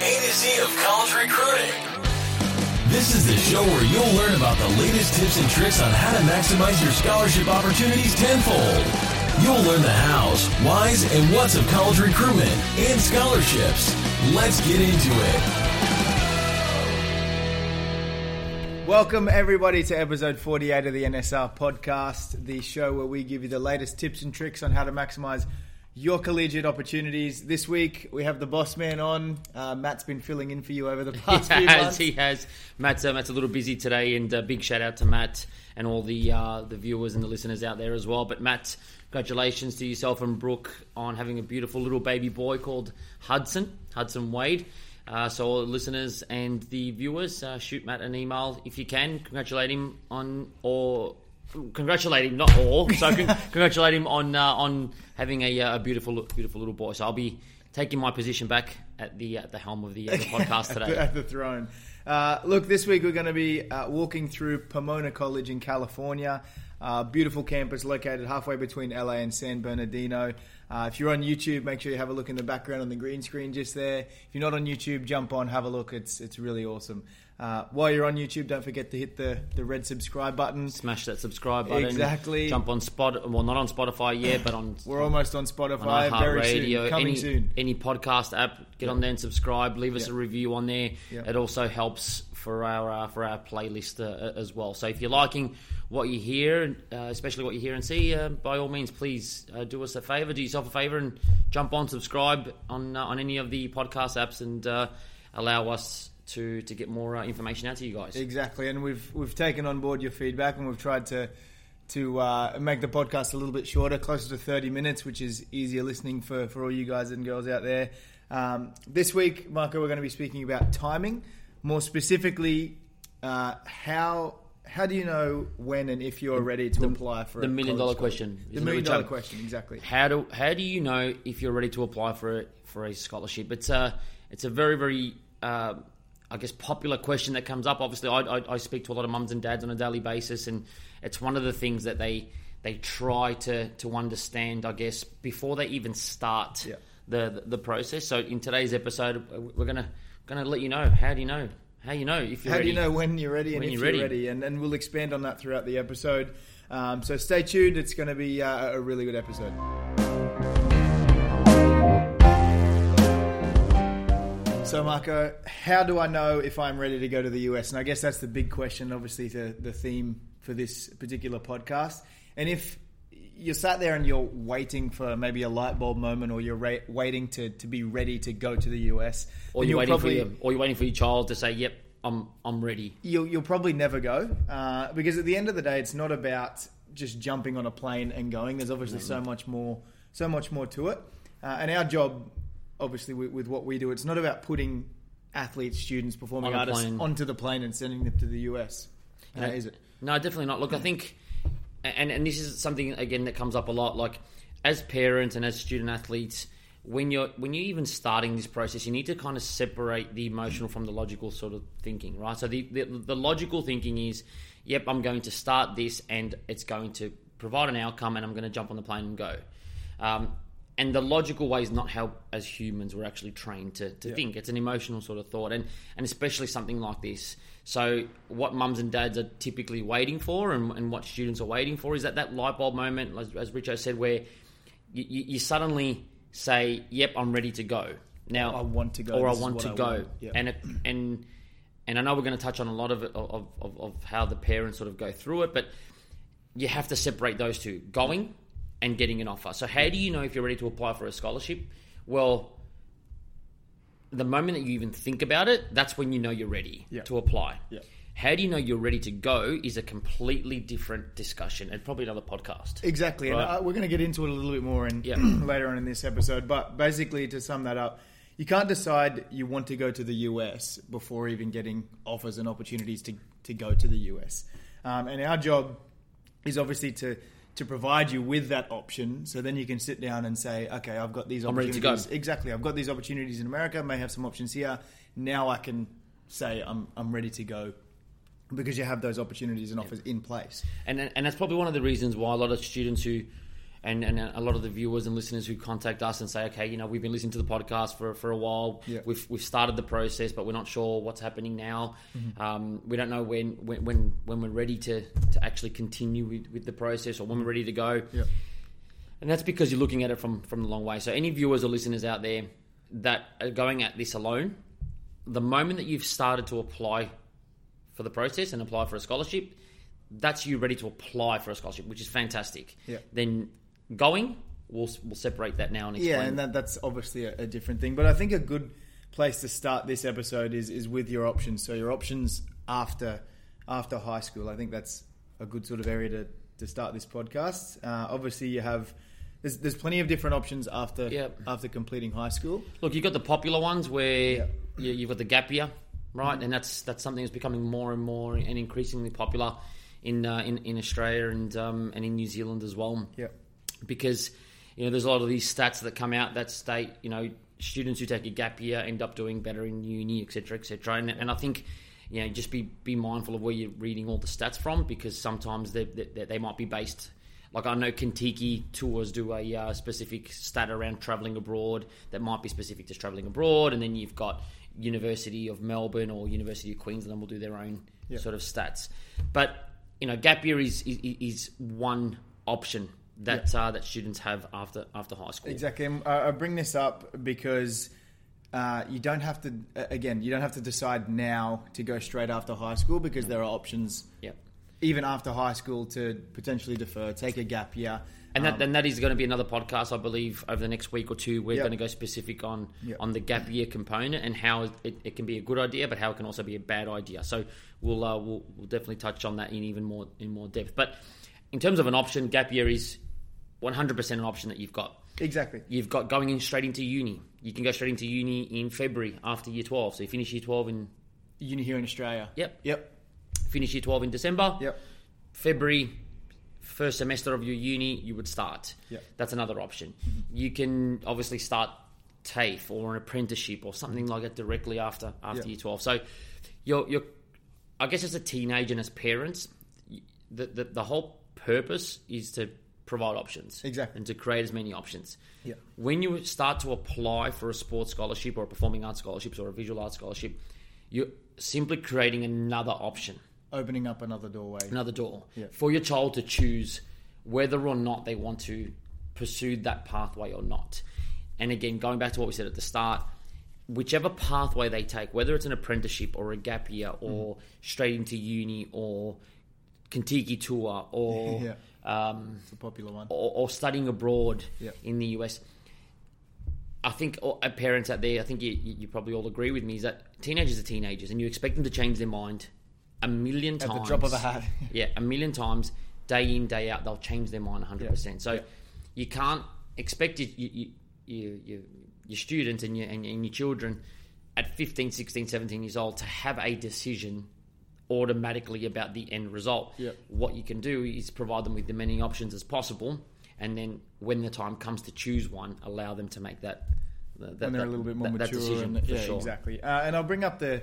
A to Z of college recruiting. This is the show where you'll learn about the latest tips and tricks on how to maximize your scholarship opportunities tenfold. You'll learn the hows, whys, and whats of college recruitment and scholarships. Let's get into it. Welcome, everybody, to episode 48 of the NSR podcast, the show where we give you the latest tips and tricks on how to maximize your collegiate opportunities. This week, we have the boss man on. Uh, Matt's been filling in for you over the past he few has, months. he has. Matt's, uh, Matt's a little busy today, and uh, big shout out to Matt and all the uh, the viewers and the listeners out there as well. But Matt, congratulations to yourself and Brooke on having a beautiful little baby boy called Hudson, Hudson Wade. Uh, so all the listeners and the viewers, uh, shoot Matt an email if you can. Congratulate him on or congratulate him, not all. So con- congratulate him on uh, on having a, uh, a beautiful beautiful little boy. So I'll be taking my position back at the at the helm of the, uh, the podcast at, the, today. at the throne. Uh, look, this week we're going to be uh, walking through Pomona College in California. Uh, beautiful campus located halfway between LA and San Bernardino. Uh, if you're on YouTube, make sure you have a look in the background on the green screen just there. If you're not on YouTube, jump on, have a look. It's it's really awesome. Uh, while you're on YouTube, don't forget to hit the, the red subscribe button. Smash that subscribe button. Exactly. Jump on Spot. Well, not on Spotify yet, but on We're almost on on Spotify. Very iHeartRadio. soon. Coming any, soon. Any podcast app, get on there and subscribe. Leave us Yeah. a review on there. Yeah. It also helps for our uh, for our playlist uh, as well. So if you're liking what you hear, uh, especially what you hear and see, uh, by all means, please uh, do us a favor, do yourself a favor, and jump on, subscribe on uh, on any of the podcast apps, and uh, allow us to to get more uh, information out to you guys. Exactly, and we've we've taken on board your feedback, and we've tried to to uh, make the podcast a little bit shorter, closer to thirty minutes, which is easier listening for for all you guys and girls out there. Um, this week, Marco, we're going to be speaking about timing, more specifically, uh, how. How do you know when and if you're ready to apply for the a million dollar scholarship? question. The million dollar question, exactly. How do how do you know if you're ready to apply for a, for a scholarship? It's a it's a very very uh, I guess popular question that comes up. Obviously, I, I, I speak to a lot of mums and dads on a daily basis, and it's one of the things that they they try to to understand. I guess before they even start Yeah. the, the the process. So in today's episode, we're gonna gonna let you know how do you know how you know if you're How ready. do you know when you're ready and When if you're you're ready. ready? And, and we'll expand on that throughout the episode. Um, so stay tuned. It's going to be uh, a really good episode. So, Marco, how do I know if I'm ready to go to the US? And I guess that's the big question, obviously, the, the theme for this particular podcast. And if you're sat there and you're waiting for maybe a light bulb moment or you're ra- waiting to, to be ready to go to the US, or you're waiting probably- for your, or you're waiting for your child to say, "Yep, I'm I'm ready." you'll, you'll probably never go uh, because at the end of the day, it's not about just jumping on a plane and going. There's obviously so much more, so much more to it. Uh, and our job, obviously, with, with what we do, it's not about putting athletes, students, performing On a artists plane. onto the plane and sending them to the US. Yeah. is it? No, definitely not. Look, I think, and and this is something again that comes up a lot. Like as parents and as student athletes, when you're when you're even starting this process, you need to kind of separate the emotional from the logical sort of thinking, right? So the the, the logical thinking is, yep, I'm going to start this, and it's going to provide an outcome, and I'm going to jump on the plane and go. Um, and the logical way is not how, as humans, we're actually trained to, to think. It's an emotional sort of thought, and and especially something like this. So, what mums and dads are typically waiting for, and, and what students are waiting for, is that that light bulb moment, as, as Richo said, where you, you, you suddenly say, "Yep, I'm ready to go." Now, I want to go. or I want to I go, want. Yeah. and it, and and I know we're going to touch on a lot of it of, of, of how the parents sort of go through it, but you have to separate those two: going and getting an offer. So, how do you know if you're ready to apply for a scholarship? Well, the moment that you even think about it, that's when you know you're ready Yeah. to apply. Yeah. How do you know you're ready to go is a completely different discussion and probably another podcast. Exactly, and Right. uh, we're going to get into it a little bit more in, Yeah. later on in this episode. But basically, to sum that up, you can't decide you want to go to the US before even getting offers and opportunities to, to go to the US. Um, and our job is obviously to to provide you with that option, so then you can sit down and say, okay, I've got these I'm ready opportunities. to go. Exactly, I've got these opportunities in America. May have some options here. Now I can say I'm I'm ready to go because you have those opportunities and offers in place. and and that's probably one of the reasons why a lot of students who and, and a lot of the viewers and listeners who contact us and say, okay, you know, we've been listening to the podcast for, for a while. Yeah. We've, we've started the process, but we're not sure what's happening now. Mm-hmm. Um, we don't know when, when, when, when we're ready to, to actually continue with, with the process or when we're ready to go. Yeah. And that's because you're looking at it from, from the long way. So, any viewers or listeners out there that are going at this alone, the moment that you've started to apply for the process and apply for a scholarship, that's you ready to apply for a scholarship, which is fantastic. Yeah. Then going, we'll, we'll separate that now and explain. Yeah, and that, that's obviously a, a different thing. But I think a good place to start this episode is is with your options. So your options after after high school. I think that's a good sort of area to, to start this podcast. Uh, obviously, you have there's, there's plenty of different options after Yep. after completing high school. Look, you've got the popular ones where Yeah. you, you've got the gap year, right? And that's that's something that's becoming more and more and increasingly popular in uh, in, in Australia and um, and in New Zealand as well. Yeah, because you know there's a lot of these stats that come out that state you know students who take a gap year end up doing better in uni, etc., etc. And, and I think you know just be be mindful of where you're reading all the stats from because sometimes they they, they might be based. Like I know Contiki tours do a uh, specific stat around travelling abroad that might be specific to travelling abroad, and then you've got University of Melbourne or University of Queensland will do their own Yeah. sort of stats. But you know, gap year is is, is one option that uh, that students have after after high school. exactly. And I bring this up because. Uh, you don't have to again. You don't have to decide now to go straight after high school because there are options Yep. even after high school to potentially defer, take a gap year. And that, Um, and that is going to be another podcast, I believe, over the next week or two. We're Yep. going to go specific on Yep. on the gap year component and how it, it can be a good idea, but how it can also be a bad idea. So we'll uh, we'll, we'll definitely touch on that in even more in more depth. But in terms of an option, gap year is 100% an option that you've got. exactly. You've got going in straight into uni. You can go straight into uni in February after year 12. So you finish year 12 in Uni here in Australia. Yep. Yep. finish year 12 in December. Yep. February, first semester of your uni, you would start. Yep. Mm-hmm. That's another option. You can obviously start TAFE or an apprenticeship or something like that directly after after Yep. year 12. So you're, you're I guess as a teenager and as parents, the, the, the whole purpose is to provide options. Exactly. And to create as many options. Yeah. When you start to apply for a sports scholarship or a performing arts scholarship or a visual arts scholarship, you're simply creating another option Opening up another doorway. another door Yeah. for your child to choose whether or not they want to pursue that pathway or not. And again, going back to what we said at the start, whichever pathway they take, whether it's an apprenticeship or a gap year or mm. straight into uni or Contiki tour or Yeah. Um, It's a popular one. or, or studying abroad Yeah. in the US. I think uh, parents out there, I think you, you probably all agree with me, is that teenagers are teenagers, and you expect them to change their mind a million times. At the drop of a hat. yeah, a million times, day in, day out, they'll change their mind 100%. So you can't expect you, you, you, you, you, your students and your, and, your- and your children at 15, 16, 17 years old to have a decision automatically about the end result. Yeah. What you can do is provide them with the many options as possible, and then when the time comes to choose one, allow them to make that. that when they're that- a little bit more that- mature. decision, and, for yeah, sure. exactly. Uh, and I'll bring up the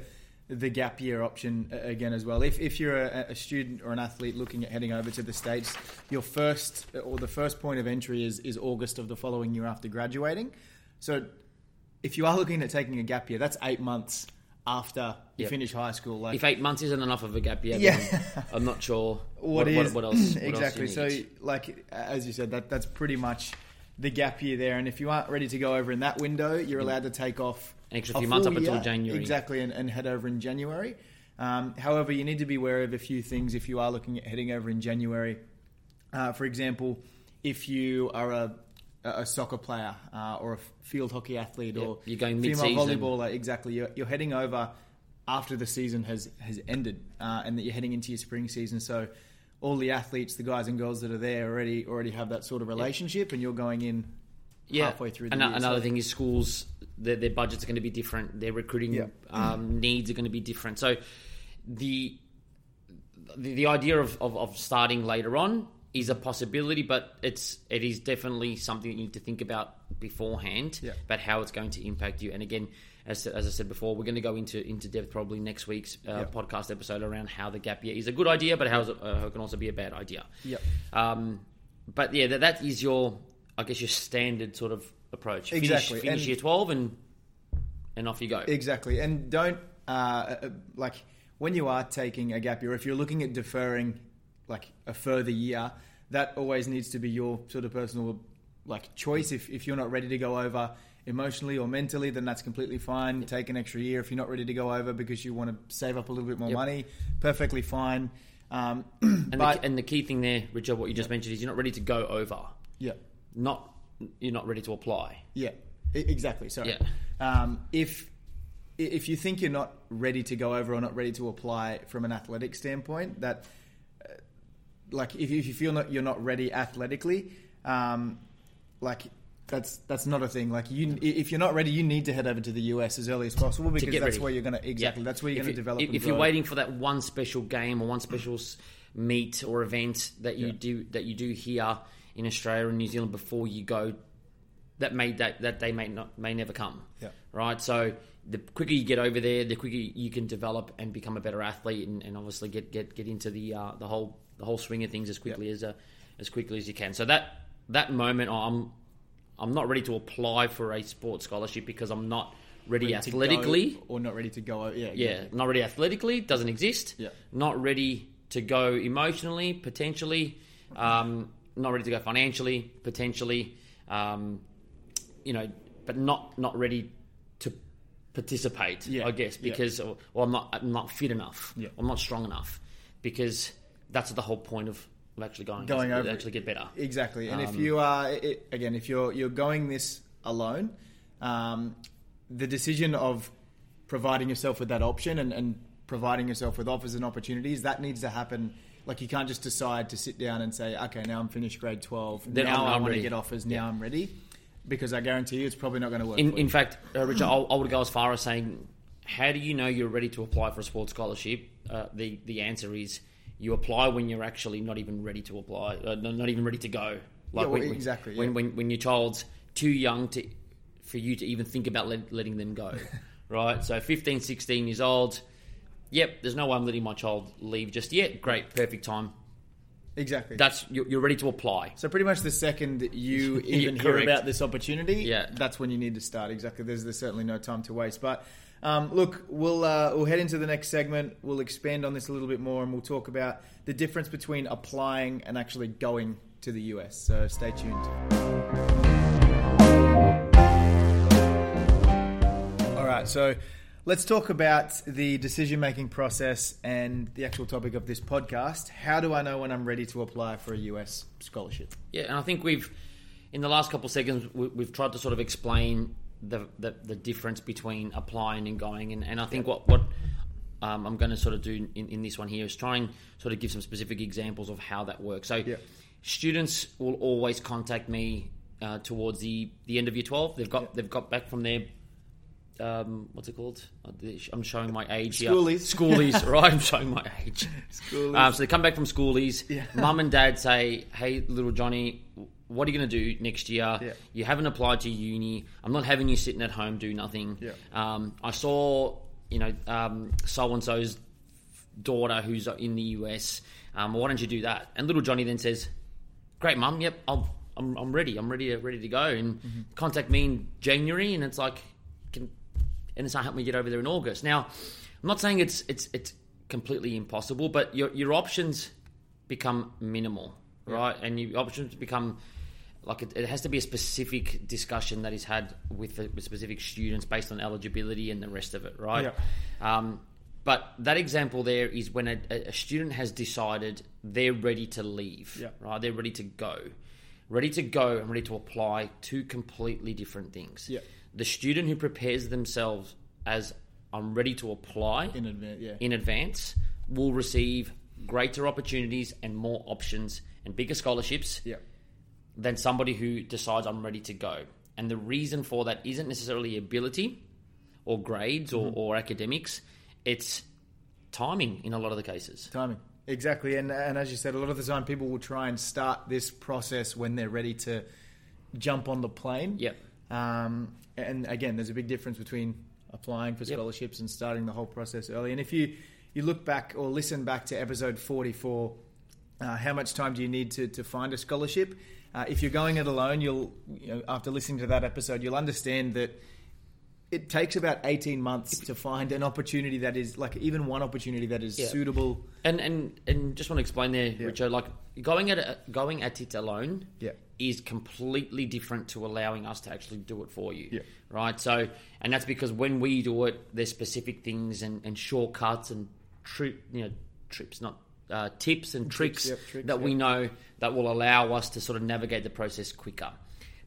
the gap year option uh, again as well. If, if you're a, a student or an athlete looking at heading over to the states, your first or the first point of entry is is August of the following year after graduating. So if you are looking at taking a gap year, that's eight months after you Yep. finish high school. Like If eight months isn't enough of a gap year, Yeah. then I'm not sure what what, is what, what else. what else exactly. you so, like as you said, that that's pretty much the gap year there. And if you aren't ready to go over in that window, you're allowed to take off An extra a few months up until January. exactly, and, and head over in January. Um, however, you need to be aware of a few things if you are looking at heading over in January. Uh, for example, if you are a a soccer player uh, or a field hockey athlete Yeah, or you're going female mid-season. volleyballer, exactly, you're, you're heading over after the season has has ended uh, and that you're heading into your spring season. So all the athletes, the guys and girls that are there already already have that sort of relationship, and you're going in yeah. halfway through the year. Another so- thing is schools, their, their budgets are going to be different. Their recruiting um, needs are going to be different. So the the, the idea of, of, of starting later on is a possibility, but it's it is definitely something that you need to think about beforehand Yeah. about how it's going to impact you. And again, as, as I said before, we're going to go into into depth probably next week's uh, Yeah. podcast episode around how the gap year is a good idea, but how, uh, how it can also be a bad idea. Yep. Um, but yeah, that, that is your, I guess, your standard sort of approach. Finish, Exactly, Finish and- year twelve and and off you go. Exactly, and don't uh, uh, like when you are taking a gap year. If you're looking at deferring like a further year, that always needs to be your sort of personal like choice. If if you're not ready to go over emotionally or mentally, then that's completely fine. Take an extra year if you're not ready to go over because you want to save up a little bit more Yep. money. Perfectly fine. Um, and, but the, and the key thing there, Richard, what you just mentioned is you're not ready to go over. yeah, Not you're not ready to apply. Yeah, exactly. Sorry. Yeah. Um, if if you think you're not ready to go over or not ready to apply from an athletic standpoint, that like if you, if you feel not you're not ready athletically, um, like that's that's not a thing. Like you, if you're not ready, you need to head over to the US as early as possible because that's ready. where you're gonna exactly Yeah. that's where you're gonna develop. If, if you're waiting for that one special game or one special meet or event that you Yeah. do that you do here in Australia and New Zealand before you go, that may that, that they may not may never come. Yeah. Right. So the quicker you get over there, the quicker you can develop and become a better athlete, and, and obviously get, get get into the uh, the whole the whole swing of things as quickly as uh, as quickly as you can. So that that moment, I'm I'm not ready to apply for a sports scholarship because I'm not ready, Ready athletically. or not ready to go. Yeah, Yeah, exactly. not ready athletically, doesn't exist. Yeah. Not ready to go emotionally, potentially. Um, not ready to go financially, potentially. Um, you know, but not not ready to participate. Yeah, I guess yeah. because or, or I'm not I'm not fit enough. Yeah. I'm not strong enough because that's the whole point of, of actually going Going over actually get better. Exactly, and if Um, you are it, again, if you're you're going this alone, um, the decision of providing yourself with that option and, and providing yourself with offers and opportunities that needs to happen. Like you can't just decide to sit down and say, okay, now I'm finished grade twelve. Then now I'm- I I'm want to get offers. Now I'm ready, because I guarantee you, it's probably not going to work. In, in fact, uh, Richard, I, I would go as far as saying, how do you know you're ready to apply for a sports scholarship? Uh, the the answer is you apply when you're actually not even ready to apply, uh, not even ready to go. Yeah, well, when, when- exactly, When, yeah. when when your child's too young to for you to even think about let, letting them go, right? So 15, 16 years old. Yep, there's no way I'm letting my child leave just yet. Great, perfect time. exactly. That's you're, you're ready to apply. So pretty much the second you even hear about this opportunity, Yeah. that's when you need to start. Exactly. There's, there's certainly no time to waste. But um, look, we'll uh, we'll head into the next segment. We'll expand on this a little bit more, and we'll talk about the difference between applying and actually going to the US. So stay tuned. All right. So. Let's talk about the decision making process and the actual topic of this podcast. How do I know when I'm ready to apply for a US scholarship? Yeah, and I think we've in the last couple of seconds we, we've tried to sort of explain the, the the difference between applying and going, and, and I think what what um, I'm going to sort of do in, in this one here is try and sort of give some specific examples of how that works. So, Yeah. students will always contact me uh, towards the, the end of year 12. They've got they've got back from their um, what's it called? Uh, I'm showing my age here. Schoolies. Schoolies, right? I'm showing my age. Schoolies. Um, so they come back from schoolies. Yeah. Mum and dad say, "Hey, little Johnny, what are you going to do next year? Yeah. You haven't applied to uni. I'm not having you sitting at home do nothing. Yeah. Um, I saw, you know, um, so and so's daughter who's in the US. Um, why don't you do that?" And little Johnny then says, "Great, mum. Yep, I'll, I'm, I'm ready. I'm ready to ready to go." And Mm-hmm. contact me in January, and it's like, can and it's not help me get over there in August. Now, I'm not saying it's it's it's completely impossible, but your your options become minimal, right? And your options become like it, it has to be a specific discussion that is had with, the, with specific students based on eligibility and the rest of it, right? Um, but that example there is when a, a student has decided they're ready to leave, Yeah. right? They're ready to go, ready to go and ready to apply two completely different things. Yeah. The student who prepares themselves as I'm ready to apply In advance, yeah. in advance will receive greater opportunities and more options and bigger scholarships yeah. Than somebody who decides I'm ready to go. And the reason for that isn't necessarily ability or grades or, or academics, it's timing in a lot of the cases. Timing. Exactly. And, and as you said, a lot of the time people will try and start this process when they're ready to jump on the plane. Yep. Um, and again, there's a big difference between applying for Yep. scholarships and starting the whole process early. And if you, you look back or listen back to episode 44 Uh, how much time do you need to, to find a scholarship? Uh, if you're going it alone, you'll you know, after listening to that episode, you'll understand that it takes about 18 months to find an opportunity that is like even one opportunity that is Yeah. suitable. And and and just want to explain there, Richard. Like going at it, going at it alone Yeah. is completely different to allowing us to actually do it for you. Yeah. Right. So, and that's because when we do it, there's specific things and, and shortcuts and trip, you know, trips, not uh, tips and tricks, yep, tricks, that we know that will allow us to sort of navigate the process quicker.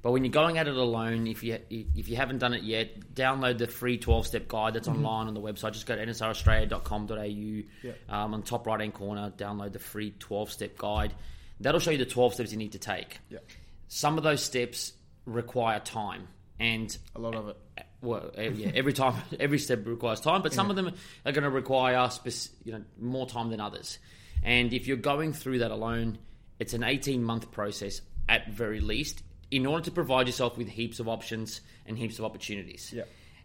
But when you're going at it alone, if you if you haven't done it yet, download the free 12 step guide that's online on the website. Just go to nsraustralia.com.au. Um, on top right hand corner, download the free 12 step guide. That'll show you the 12 steps you need to take. Yeah. Some of those steps require time, and A lot of it. well, yeah, every time, every step requires time, but some of them are going to require you know more time than others. And if you're going through that alone, it's an 18 month process at very least, in order to provide yourself with heaps of options and heaps of opportunities. Yeah.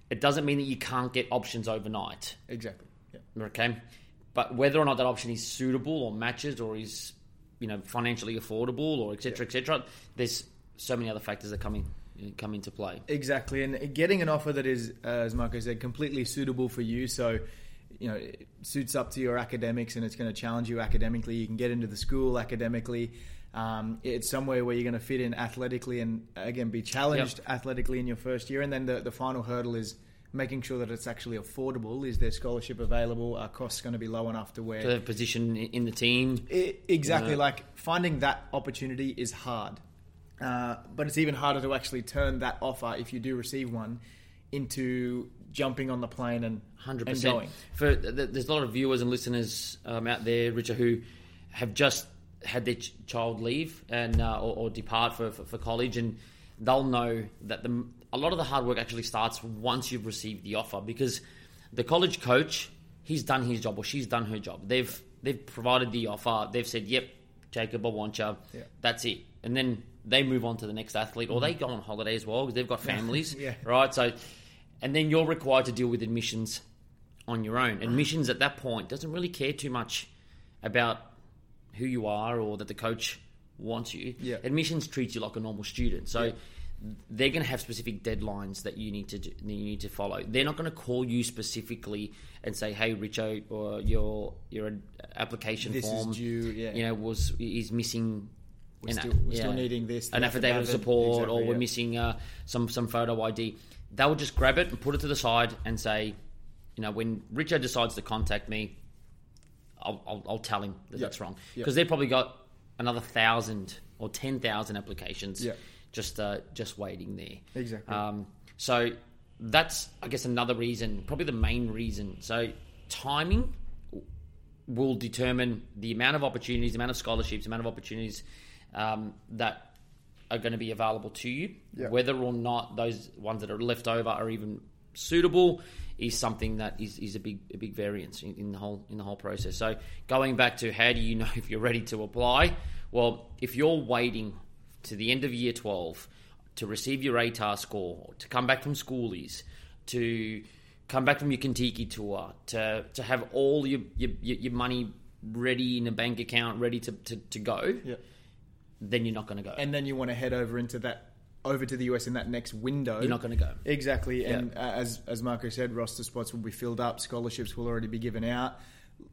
It doesn't mean that you can't get options overnight. Exactly. Yeah. Okay, but whether or not that option is suitable or matches or is you know financially affordable or etc. etc. There's so many other factors that come in come into play. Exactly, and getting an offer that is, uh, as Marco said, completely suitable for you. So, you know, it suits up to your academics, and it's going to challenge you academically. You can get into the school academically. Um, it's somewhere where you're going to fit in athletically, and again, be challenged athletically in your first year. And then the the final hurdle is making sure that it's actually affordable. Is there scholarship available? Are costs going to be low enough to where the position in the team. I- exactly. Yeah. Like finding that opportunity is hard, uh, but it's even harder to actually turn that offer if you do receive one into jumping on the plane and Hundred percent. going. For there's a lot of viewers and listeners um, out there, Richard, who have just had their ch- child leave and uh, or, or depart for, for, for college, and they'll know that the a lot of the hard work actually starts once you've received the offer because the college coach he's done his job or she's done her job. They've they've provided the offer. They've said, "Yep, Jacob, I want you." Yeah. That's it, and then they move on to the next athlete, or they go on holiday as well because they've got families, Yeah. right? So, and then you're required to deal with admissions on your own. Admissions at that point doesn't really care too much about who you are or that the coach wants you. Yeah. Admissions treats you like a normal student. So they're going to have specific deadlines that you need to do, that you need to follow. They're not going to call you specifically and say, "Hey, Richo, or your your application This is form, due, yeah. you know, was is missing." We're an- still- we're still needing this, an affidavit of support, or exactly, we're missing uh, some some photo ID. They'll just grab it and put it to the side and say, you know, when Richard decides to contact me, I'll, I'll, I'll tell him that Yeah. that's wrong because they've probably got another thousand or ten thousand applications Yeah. just uh, just waiting there. Exactly. Um, so that's I guess another reason, probably the main reason. So timing will determine the amount of opportunities, the amount of scholarships, the amount of opportunities um, that are going to be available to you. Whether or not those ones that are left over are even suitable is something that is, is a big a big variance in, in the whole in the whole process. So going back to how do you know if you're ready to apply? Well, if you're waiting to the end of year twelve to receive your ATAR score, to come back from schoolies, to come back from your Contiki tour, to to have all your your, your money ready in a bank account, ready to, to, to go, Yeah. Then you're not going to go. And then you want to head over into that over to the US in that next window. you're not going to go. Exactly, and uh, as as Marco said, roster spots will be filled up. Scholarships will already be given out.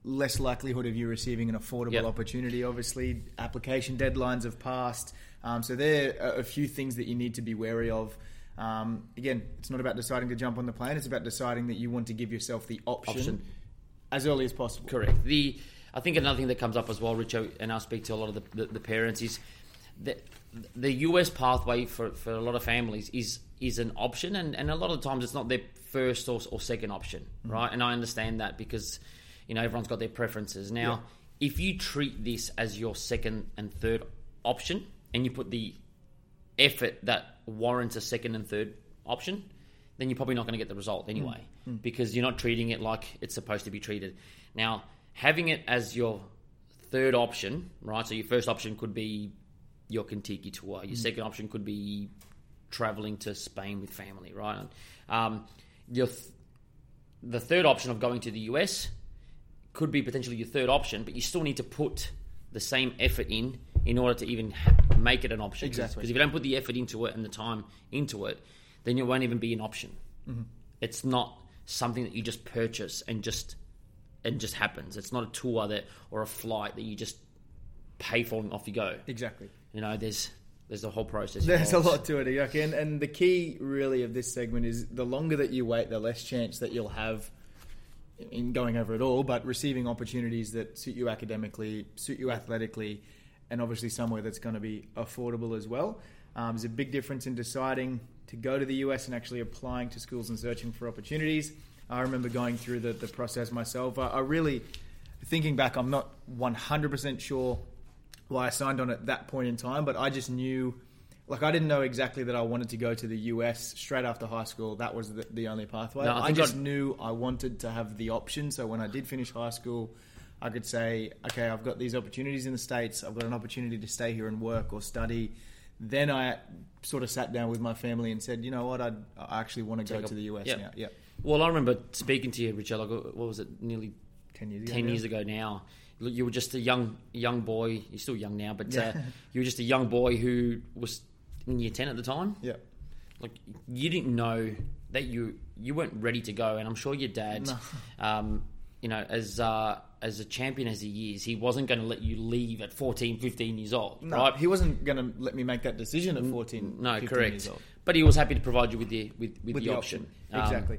Less likelihood of you receiving an affordable Yep. opportunity. Obviously, application deadlines have passed, um, so there are a few things that you need to be wary of. Um, again, it's not about deciding to jump on the plane; it's about deciding that you want to give yourself the option, Option. as early as possible. Correct. The I think another thing that comes up as well, Richo, and I speak to a lot of the, the, the parents is that the US pathway for, for a lot of families is is an option, and, and a lot of the times it's not their first or, or second option, mm-hmm. right? And I understand that because you know everyone's got their preferences. Now, if you treat this as your second and third option, and you put the effort that warrants a second and third option, then you're probably not going to get the result anyway mm-hmm. because you're not treating it like it's supposed to be treated. Now, having it as your third option, right? So your first option could be your Contiki tour. Your second option could be traveling to Spain with family, right? Um, your th- the third option of going to the US could be potentially your third option, but you still need to put the same effort in in order to even ha- make it an option. Exactly. Because if you don't put the effort into it and the time into it, then it won't even be an option. Mm-hmm. It's not something that you just purchase and just and just happens. It's not a tour that or a flight that you just pay for and off you go. Exactly. You know, there's there's a whole process. There's a lot to it. And, and the key, really, of this segment is the longer that you wait, the less chance that you'll have in going over it all, but receiving opportunities that suit you academically, suit you athletically, and obviously somewhere that's going to be affordable as well. Um, there's a big difference in deciding to go to the US and actually applying to schools and searching for opportunities. I remember going through the, the process myself. I, I really, thinking back, I'm not 100% sure why I signed on at that point in time, but I just knew, like, I didn't know exactly that I wanted to go to the US straight after high school. That was the, the only pathway. No, I I, just I'd- knew I wanted to have the option. So when I did finish high school, I could say, okay, I've got these opportunities in the States. I've got an opportunity to stay here and work or study. Then I sort of sat down with my family and said, you know what, I'd, I actually want to go Take a- to the US yeah. now. Yeah. Well, I remember speaking to you, Richard. Like, what was it? Nearly 10 years ago. ten yeah. years ago now. Look, You were just a young young boy. You're still young now, but uh, you were just a young boy who was in year ten at the time. Yeah. Like you didn't know that you you weren't ready to go, and I'm sure your dad, No. um, you know, as uh, as a champion as he is, he wasn't going to let you leave at 14, 15 years old, No, right? he wasn't going to let me make that decision at 14, no, 15 correct. years old. But he was happy to provide you with the with, with, With the, option. Um, Exactly.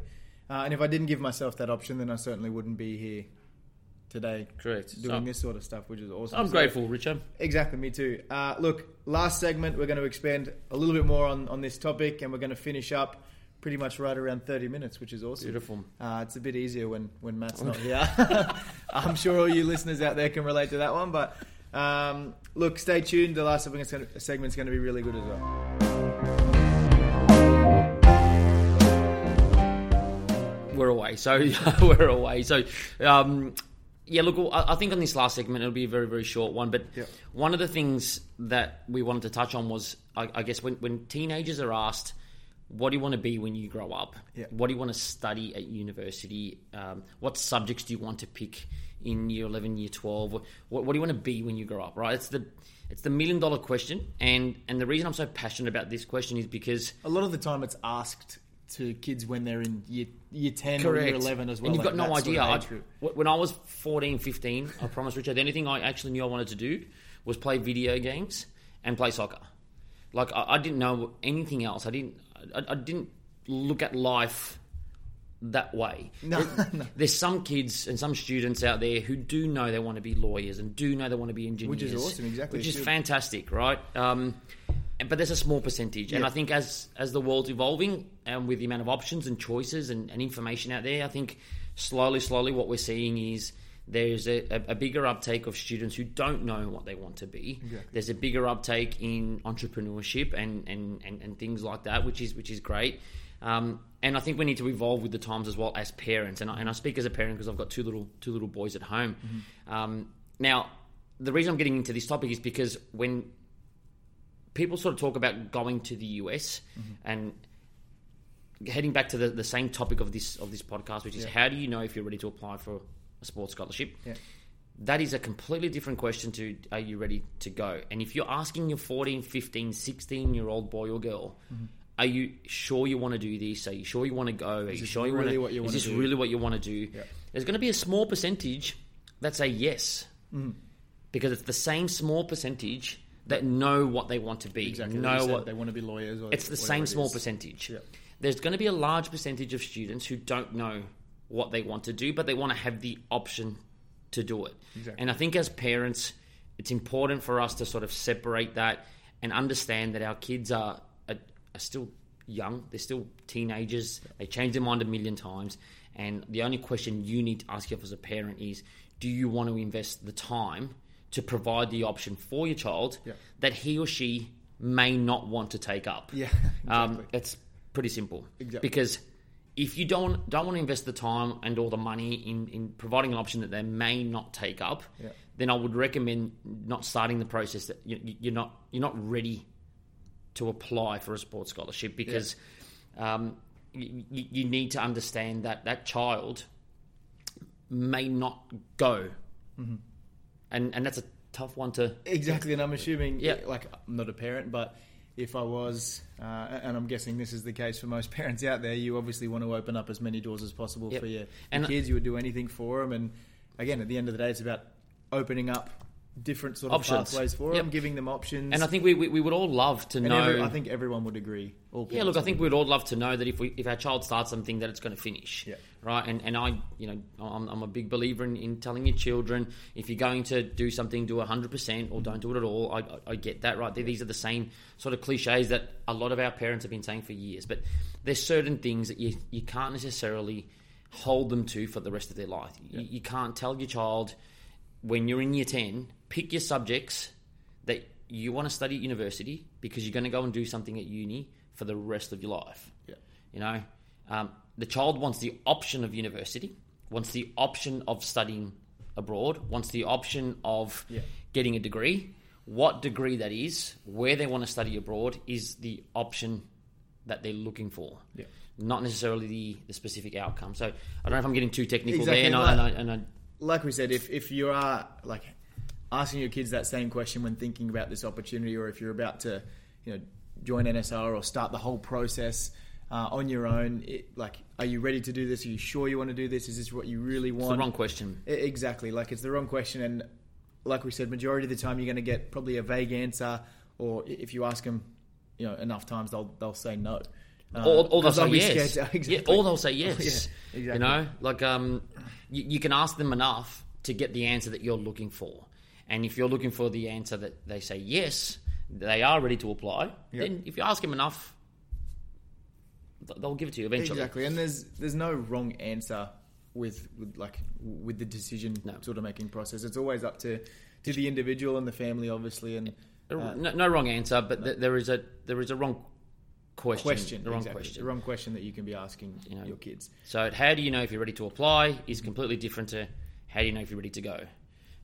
Uh, and if I didn't give myself that option, then I certainly wouldn't be here today correct. doing So, this sort of stuff, which is awesome. I'm So- grateful, Richard. Exactly, me too. Uh, look, last segment, we're going to expand a little bit more on, on this topic, and we're going to finish up pretty much right around 30 minutes, which is awesome. Beautiful. Uh, it's a bit easier when, when Matt's not here. I'm sure all you listeners out there can relate to that one, but um, look, stay tuned. The last segment's going to, going to be really good as well. We're away. So we're away. So um, yeah, look, I I think on this last segment it'll be a very very short one. But Yeah. one of the things that we wanted to touch on was, I, I guess, when when teenagers are asked. What do you want to be when you grow up? Yeah. What do you want to study at university? Um, what subjects do you want to pick in year eleven, year twelve? What, what do you want to be when you grow up? Right? It's the it's the million dollar question, and and the reason I'm so passionate about this question is because A lot of the time, it's asked to kids when they're in year, year 10 or year 11 as well. And you've like got no that sort idea. of I, age group. wh- when I was 14, 15, I promise Richard, the only thing I actually knew I wanted to do was play video games and play soccer. Like, I, I didn't know anything else. I didn't, I, I didn't look at life that way. No, There- no. There's some kids and some students out there who do know they want to be lawyers and do know they want to be engineers. Which is awesome, exactly. Which is fantastic, right? Um, but there's a small percentage, and Yeah. I think as as the world's evolving, and with the amount of options and choices and, and information out there, I think slowly, slowly, what we're seeing is there's a, a, bigger uptake of students who don't know what they want to be. Exactly. There's a bigger uptake in entrepreneurship and, and, and, and things like that, which is which is great. Um, and I think we need to evolve with the times as well as parents. And I, and I speak as a parent because I've got two little two little boys at home. Um, now, the reason I'm getting into this topic is because when people sort of talk about going to the US and heading back to the, the same topic of this of this podcast, which is Yeah. how do you know if you're ready to apply for a sports scholarship? Yeah. That is a completely different question to are you ready to go? And if you're asking your 14, 15, 16 year old boy or girl, Mm-hmm. are you sure you want to do this? Are you sure you want to go? Are you this sure you really want to, what you Is this do? really what you want to do? Yeah. There's going to be a small percentage that say yes Mm-hmm. because it's the same small percentage that know what they want to be, Exactly. know like you said, what they want to be lawyers. Or it's the same it small percentage. Yeah. There's going to be a large percentage of students who don't know what they want to do, but they want to have the option to do it. Exactly. And I think as parents, it's important for us to sort of separate that and understand that our kids are, are, are still young, they're still teenagers, they change their mind a million times. And the only question you need to ask yourself as a parent is do you want to invest the time to provide the option for your child Yeah. that he or she may not want to take up? Yeah, Um, it's pretty simple. Exactly. Because if you don't don't want to invest the time and all the money in, in providing an option that they may not take up, Yeah. then I would recommend not starting the process that you, you're not you're not ready to apply for a sports scholarship because um, you, you need to understand that that child may not go, Mm-hmm. And and that's a tough one to. Exactly, and I'm assuming, Yeah. like, I'm not a parent, but if I was, uh, and I'm guessing this is the case for most parents out there, you obviously want to open up as many doors as possible Yep. for your, your And- kids. You would do anything for them, and again, at the end of the day, it's about opening up different sort of Options. pathways for Yep. them, giving them options. And I think we, we, we would all love to And know. every- I think everyone would agree. All Yeah, look, I think we'd all love to know that if we if our child starts something, that it's going to finish. Yeah. Right. And and I, you know, I'm, I'm a big believer in, in telling your children if you're going to do something, do 100 percent or don't do it at all. I, I, I get that. Right. These are the same sort of cliches that a lot of our parents have been saying for years. But there's certain things that you you can't necessarily hold them to for the rest of their life. You, you can't tell your child when you're in year 10, pick your subjects that you want to study at university because you're going to go and do something at uni for the rest of your life. Yeah. You know, um, the child wants the option of university, wants the option of studying abroad, wants the option of Yeah. getting a degree. What degree that is, where they want to study abroad, is the option that they're looking for. Yeah. Not necessarily the, the specific outcome. So I don't know if I'm getting too technical Exactly, there, and, I, like- and, I, and I like we said, if, if you are like asking your kids that same question when thinking about this opportunity, or if you're about to, you know, join NSR or start the whole process uh, on your own, it, like, are you ready to do this? Are you sure you want to do this? Is this what you really want? it's the wrong question. E- Exactly. Like it's the wrong question, and like we said, majority of the time you're going to get probably a vague answer, or if you ask them, you know, enough times they'll they'll say no. Uh, Or, or they'll say yes. Yeah, exactly. or they'll say yes. Yeah, exactly. You know, like um, you, you can ask them enough to get the answer that you're looking for, and if you're looking for the answer that they say yes, they are ready to apply. Yeah. Then if you ask them enough, they'll give it to you eventually. Exactly, and there's there's no wrong answer with, with like with the decision No. sort of making process. It's always up to to the individual and the family, obviously, and uh, no, no wrong answer, but th- there is a there is a wrong question. question, the wrong exactly. question. the wrong question that you can be asking You know, your kids. So how do you know if you're ready to apply is completely different to how do you know if you're ready to go.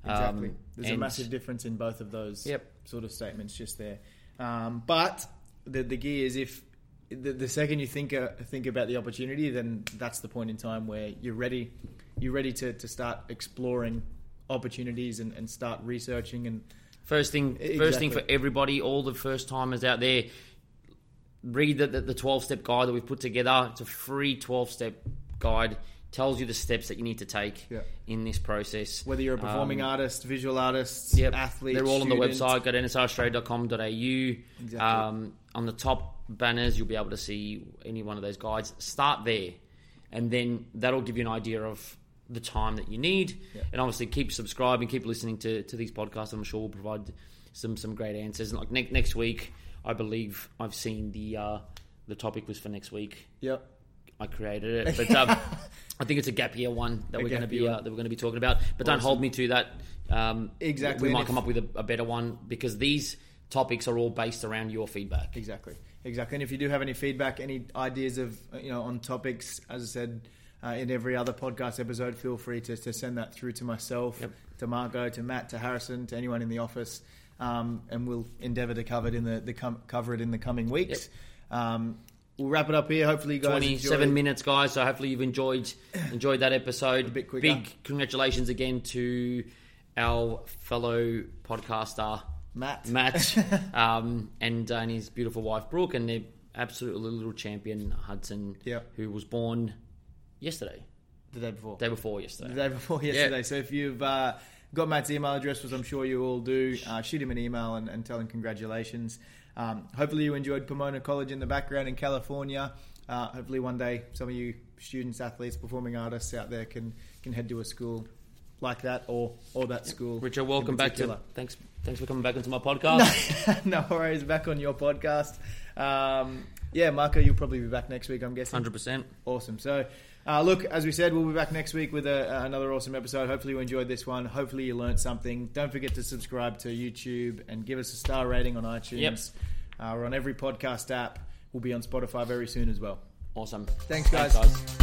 Exactly. Um, There's a massive difference in both of those Yep. sort of statements just there. Um, but the the key is if the, the second you think uh, think about the opportunity, then that's the point in time where you're ready. You're ready to, to start exploring opportunities and, and start researching and First thing, first thing for everybody, all the first timers out there, read the, the, the 12 step guide that we've put together. It's a free 12 step guide, tells you the steps that you need to take Yeah. in this process. whether you're a performing Um, artist, visual artist, Yep. athlete, They're all on the website. Go to nsraustralia.com.au. Exactly. Um, on the top banners, you'll be able to see any one of those guides. Start there, and then that'll give you an idea of the time that you need. Yeah. And obviously, keep subscribing, keep listening to, to these podcasts. I'm sure we'll provide some some great answers. And like ne- next week, I believe I've seen the uh, the topic was for next week. Yep. I created it, but um, I think it's a gap year one that A we're going to be uh, that we're going to be talking about. But don't hold me to that. Um, Exactly, we might come up with a, a better one because these topics are all based around your feedback. Exactly, exactly. And if you do have any feedback, any ideas of you know on topics, as I said uh, in every other podcast episode, feel free to, to send that through to myself, Yep. to Marco, to Matt, to Harrison, to anyone in the office, um, and we'll endeavour to cover it in the, the com- cover it in the coming weeks. Um, we'll wrap it up here. Hopefully, you guys Twenty-seven enjoyed- minutes, guys. So hopefully you've enjoyed enjoyed that episode. A bit quicker. Big congratulations again to our fellow podcaster Matt. Matt, um, and, uh, and his beautiful wife Brooke, and their absolute little champion Hudson, who was born yesterday, the day before. day before yesterday. the day before yesterday. So if you've uh, got Matt's email address, which I'm sure you all do, uh, shoot him an email and, and tell him congratulations. Um, hopefully you enjoyed Pomona College in the background in California. Uh, hopefully one day some of you students, athletes, performing artists out there can can head to a school like that or or that school. Richard, welcome back to thanks thanks for coming back onto my podcast. no worries, back on your podcast. Um, yeah, Marco, you'll probably be back next week. I'm guessing. Hundred percent. Awesome. So, uh, look, as we said, we'll be back next week with a, another awesome episode. Hopefully, you enjoyed this one. Hopefully, you learned something. Don't forget to subscribe to YouTube and give us a star rating on iTunes. Yep. Uh, we're on every podcast app. We'll be on Spotify very soon as well. Awesome. Thanks, guys. guys.